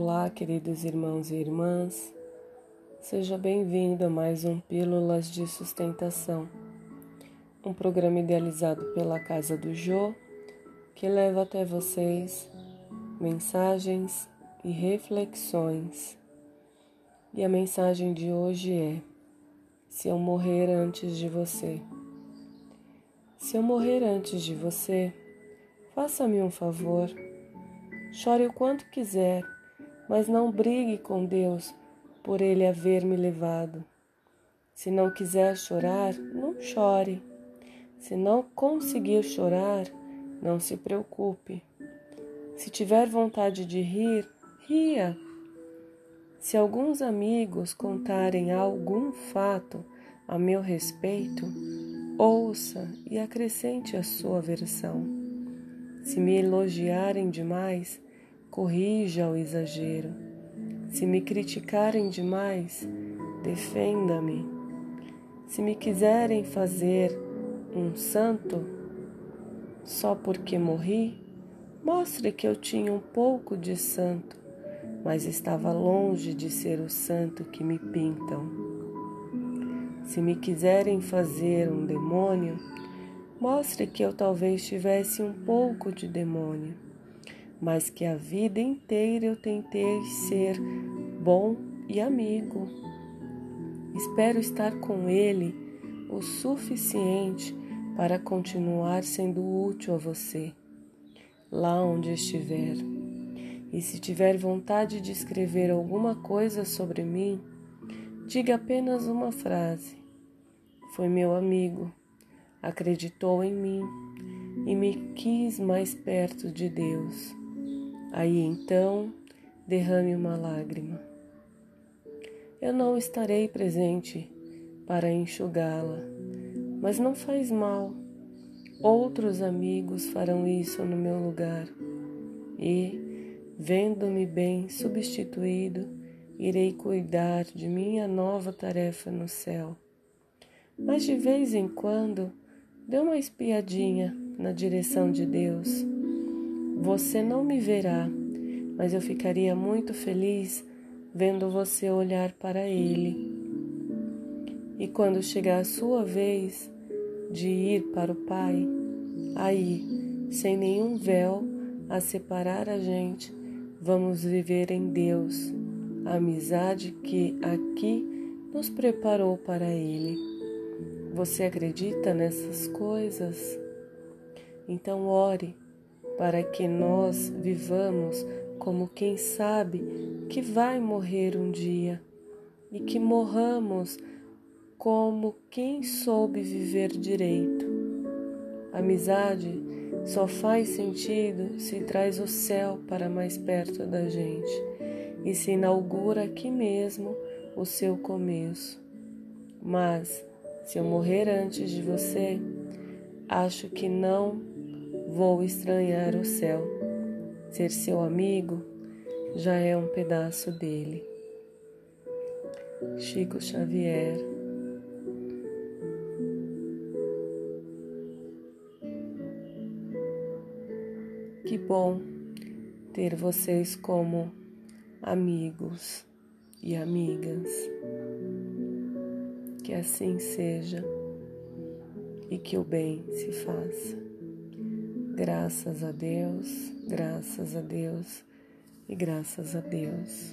Olá, queridos irmãos e irmãs. Seja bem-vindo a mais um Pílulas de Sustentação, um programa idealizado pela Casa do Jô que leva até vocês mensagens e reflexões. E a mensagem de hoje é: Se eu morrer antes de você. Se eu morrer antes de você, faça-me um favor. Chore o quanto quiser mas não brigue com Deus por ele haver me levado. Se não quiser chorar, não chore. Se não conseguir chorar, não se preocupe. Se tiver vontade de rir, ria. Se alguns amigos contarem algum fato a meu respeito, ouça e acrescente a sua versão. Se me elogiarem demais, corrija o exagero. Se me criticarem demais, defenda-me. Se me quiserem fazer um santo só porque morri, mostre que eu tinha um pouco de santo, mas estava longe de ser o santo que me pintam. Se me quiserem fazer um demônio, mostre que eu talvez tivesse um pouco de demônio mas que a vida inteira eu tentei ser bom e amigo. Espero estar com Ele o suficiente para continuar sendo útil a você, lá onde estiver. E se tiver vontade de escrever alguma coisa sobre mim, diga apenas uma frase. Foi meu amigo, acreditou em mim e me quis mais perto de Deus. Aí então derrame uma lágrima. Eu não estarei presente para enxugá-la, mas não faz mal. Outros amigos farão isso no meu lugar. E, vendo-me bem substituído, irei cuidar de minha nova tarefa no céu. Mas de vez em quando, dê uma espiadinha na direção de Deus você não me verá, mas eu ficaria muito feliz vendo você olhar para Ele. E quando chegar a sua vez de ir para o Pai, aí, sem nenhum véu a separar a gente, vamos viver em Deus, a amizade que aqui nos preparou para Ele. Você acredita nessas coisas? Então ore para que nós vivamos como quem sabe que vai morrer um dia e que morramos como quem soube viver direito. Amizade só faz sentido se traz o céu para mais perto da gente e se inaugura aqui mesmo o seu começo. Mas se eu morrer antes de você, acho que não Vou estranhar o céu. Ser seu amigo já é um pedaço dele. Chico Xavier. Que bom ter vocês como amigos e amigas. Que assim seja e que o bem se faça. Graças a Deus, graças a Deus e graças a Deus.